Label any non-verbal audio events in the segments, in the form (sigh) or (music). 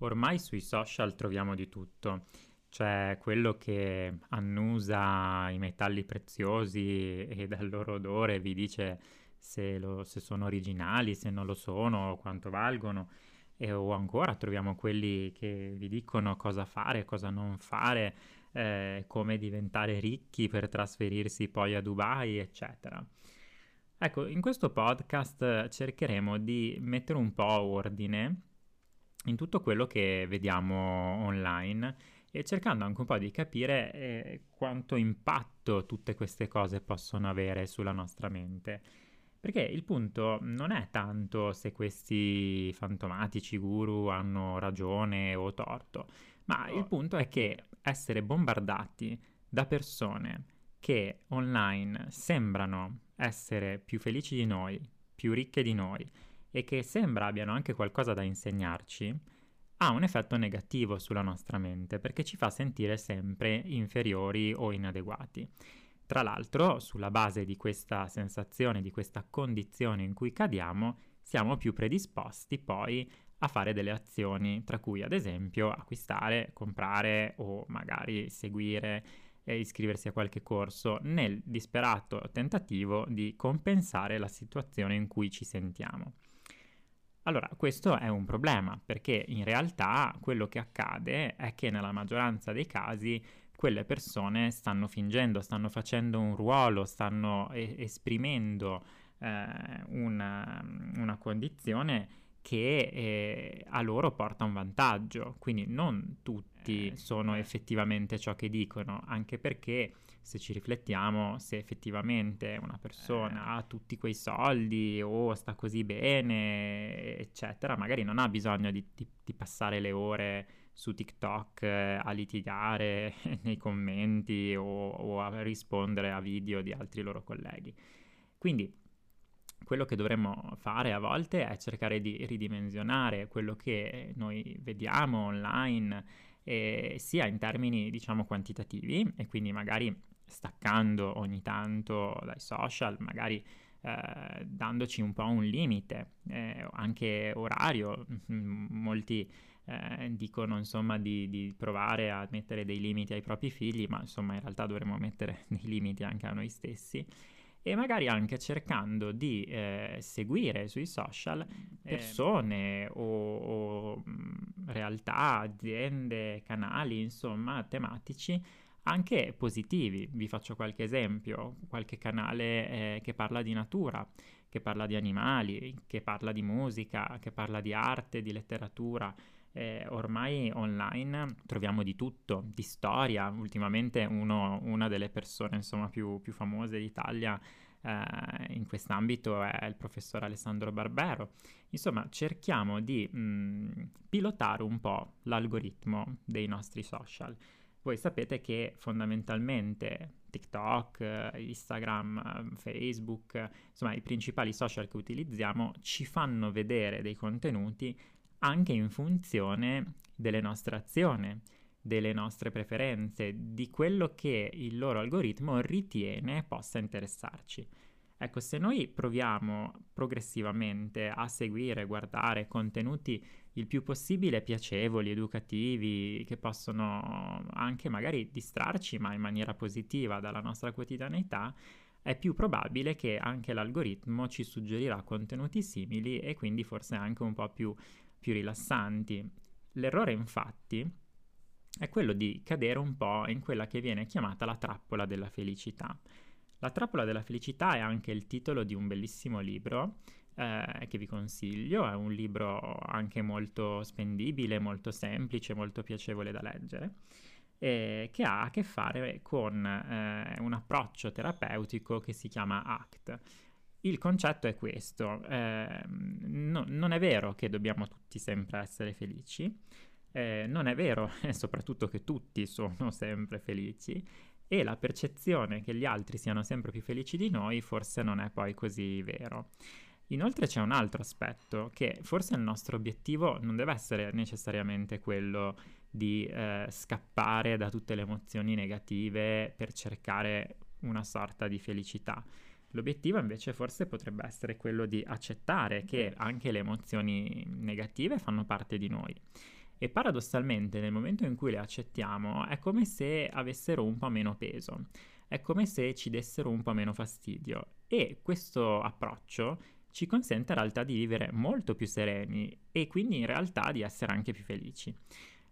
Ormai sui social troviamo di tutto. C'è quello che annusa i metalli preziosi e dal loro odore vi dice se, lo, se sono originali, se non lo sono, quanto valgono. E, o ancora troviamo quelli che vi dicono cosa fare, cosa non fare, eh, come diventare ricchi per trasferirsi poi a Dubai, eccetera. Ecco, in questo podcast cercheremo di mettere un po' ordine in tutto quello che vediamo online e cercando anche un po' di capire eh, quanto impatto tutte queste cose possono avere sulla nostra mente. Perché il punto non è tanto se questi fantomatici guru hanno ragione o torto, ma il punto è che essere bombardati da persone che online sembrano essere più felici di noi, più ricche di noi e che sembra abbiano anche qualcosa da insegnarci, ha un effetto negativo sulla nostra mente perché ci fa sentire sempre inferiori o inadeguati. Tra l'altro, sulla base di questa sensazione, di questa condizione in cui cadiamo, siamo più predisposti poi a fare delle azioni, tra cui ad esempio acquistare, comprare o magari seguire e iscriversi a qualche corso nel disperato tentativo di compensare la situazione in cui ci sentiamo. Allora, questo è un problema perché in realtà quello che accade è che nella maggioranza dei casi quelle persone stanno fingendo, stanno facendo un ruolo, stanno e- esprimendo eh, una, una, condizione che eh, a loro porta un vantaggio, quindi non tutti eh, sono effettivamente ciò che dicono, anche perché se ci riflettiamo, se effettivamente una persona eh. ha tutti quei soldi o sta così bene, eccetera, magari non ha bisogno di, di, di passare le ore su TikTok eh, a litigare (laughs) nei commenti o, o a rispondere a video di altri loro colleghi. Quindi quello che dovremmo fare a volte è cercare di ridimensionare quello che noi vediamo online, eh, sia in termini diciamo quantitativi e quindi magari staccando ogni tanto dai social, magari eh, dandoci un po' un limite, eh, anche orario. Molti eh, dicono insomma di, di, provare a mettere dei limiti ai propri figli, ma insomma in realtà dovremmo mettere (laughs) dei limiti anche a noi stessi e magari anche cercando di eh, seguire sui social persone eh. o, o realtà, aziende, canali, insomma, tematici anche positivi. Vi faccio qualche esempio, qualche canale eh, che parla di natura, che parla di animali, che parla di musica, che parla di arte, di letteratura. Eh, ormai online troviamo di tutto, di storia. Ultimamente uno, una delle persone insomma, più, più famose d'Italia eh, in quest'ambito è il professor Alessandro Barbero. Insomma, cerchiamo di mh, pilotare un po' l'algoritmo dei nostri social. Voi sapete che fondamentalmente TikTok, Instagram, Facebook, insomma i principali social che utilizziamo ci fanno vedere dei contenuti anche in funzione delle nostre azioni, delle nostre preferenze, di quello che il loro algoritmo ritiene possa interessarci. Ecco, se noi proviamo progressivamente a seguire, guardare contenuti il più possibile piacevoli, educativi, che possono anche magari distrarci, ma in maniera positiva dalla nostra quotidianità, è più probabile che anche l'algoritmo ci suggerirà contenuti simili e quindi forse anche un po' più, più rilassanti. L'errore infatti è quello di cadere un po' in quella che viene chiamata la trappola della felicità. La trappola della felicità è anche il titolo di un bellissimo libro eh, che vi consiglio, è un libro anche molto spendibile, molto semplice, molto piacevole da leggere, eh, che ha a che fare con eh, un approccio terapeutico che si chiama ACT. Il concetto è questo, eh, no, non è vero che dobbiamo tutti sempre essere felici, eh, non è vero (laughs) soprattutto che tutti sono (laughs) sempre felici e la percezione che gli altri siano sempre più felici di noi forse non è poi così vero. Inoltre c'è un altro aspetto che forse il nostro obiettivo non deve essere necessariamente quello di eh, scappare da tutte le emozioni negative per cercare una sorta di felicità, L'obiettivo invece forse potrebbe essere quello di accettare che anche le emozioni negative fanno parte di noi. E paradossalmente nel momento in cui le accettiamo è come se avessero un po' meno peso, è come se ci dessero un po' meno fastidio e questo approccio ci consente in realtà di vivere molto più sereni e quindi in realtà di essere anche più felici.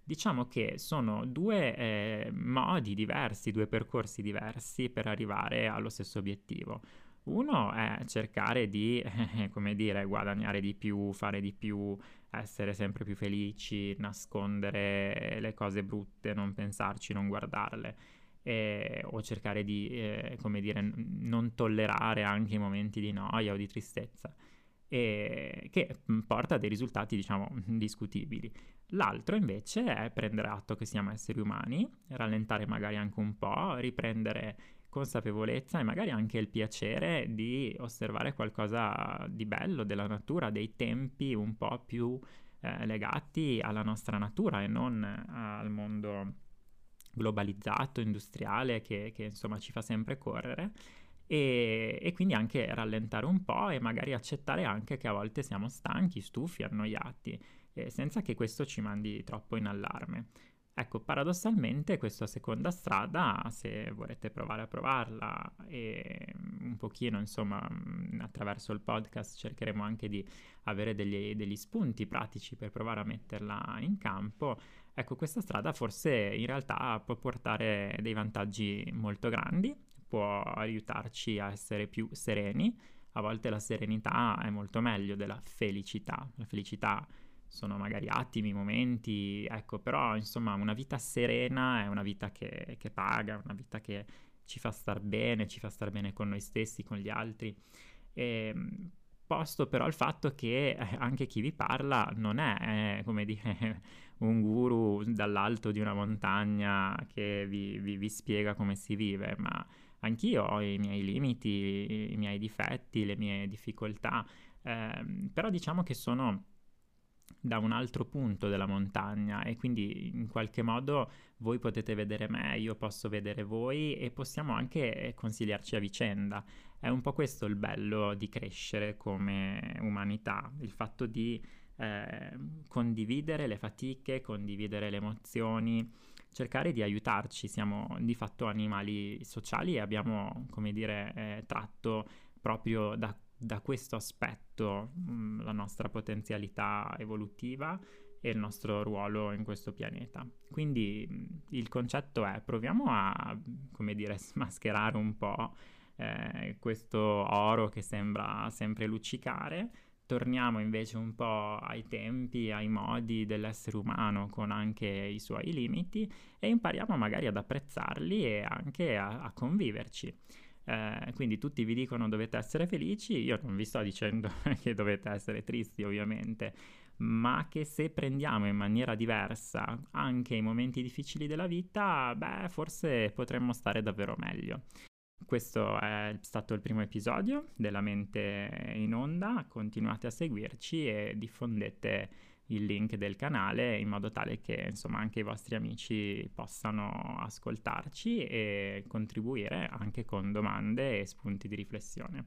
Diciamo che sono due eh, modi diversi, due percorsi diversi per arrivare allo stesso obiettivo. Uno è cercare di, (laughs) come dire, guadagnare di più, fare di più, essere sempre più felici, nascondere le cose brutte, non pensarci, non guardarle. Eh, o cercare di, eh, come dire, n- non tollerare anche i momenti di noia o di tristezza, e che porta a dei risultati, diciamo, (laughs) discutibili. L'altro invece è prendere atto che siamo esseri umani, rallentare magari anche un po', riprendere consapevolezza e magari anche il piacere di osservare qualcosa di bello della natura, dei tempi un po' più eh, legati alla nostra natura e non al mondo globalizzato, industriale che, che insomma ci fa sempre correre. E, e, quindi anche rallentare un po' e magari accettare anche che a volte siamo stanchi, stufi, annoiati, eh, senza che questo ci mandi troppo in allarme. Ecco, paradossalmente questa seconda strada, se vorrete provare a provarla e un pochino, insomma, mm, attraverso il podcast cercheremo anche di avere degli, degli spunti pratici per provare a metterla in campo. Ecco, questa strada forse in realtà può portare dei vantaggi molto grandi, può aiutarci a essere più sereni. A volte la serenità è molto meglio della felicità. La felicità sono magari attimi, momenti, ecco, però insomma una vita serena è una vita che, che paga, una vita che ci fa star bene, ci fa star bene con noi stessi, con gli altri. E, ehm, posto però il fatto che eh, anche chi vi parla non è, eh, come dire, (laughs) un guru dall'alto di una montagna che vi, vi, vi, spiega come si vive, ma anch'io ho i miei limiti, i miei difetti, le mie difficoltà, eh, però diciamo che sono da un altro punto della montagna e quindi in qualche modo voi potete vedere me, io posso vedere voi e possiamo anche consigliarci a vicenda. È un po' questo il bello di crescere come umanità, il fatto di eh, condividere le fatiche, condividere le emozioni, cercare di aiutarci. Siamo di fatto animali sociali e abbiamo, come dire, eh, tratto proprio da da questo aspetto mh, mm, la nostra potenzialità evolutiva e il nostro ruolo in questo pianeta. Quindi mh, mm, il concetto è proviamo a, come dire, (laughs) smascherare un po' eh, questo oro che sembra sempre luccicare, torniamo invece un po' ai tempi, ai modi dell'essere umano con anche i suoi limiti e impariamo magari ad apprezzarli e anche a, a conviverci. Eh, quindi tutti vi dicono dovete essere felici, io non vi sto dicendo (laughs) che dovete essere tristi ovviamente, ma che se prendiamo in maniera diversa anche i momenti difficili della vita, beh, forse potremmo stare davvero meglio. Questo è stato il primo episodio della mente in onda, continuate a seguirci e diffondete il link del canale in modo tale che insomma anche i vostri amici possano ascoltarci e contribuire anche con domande e spunti di riflessione.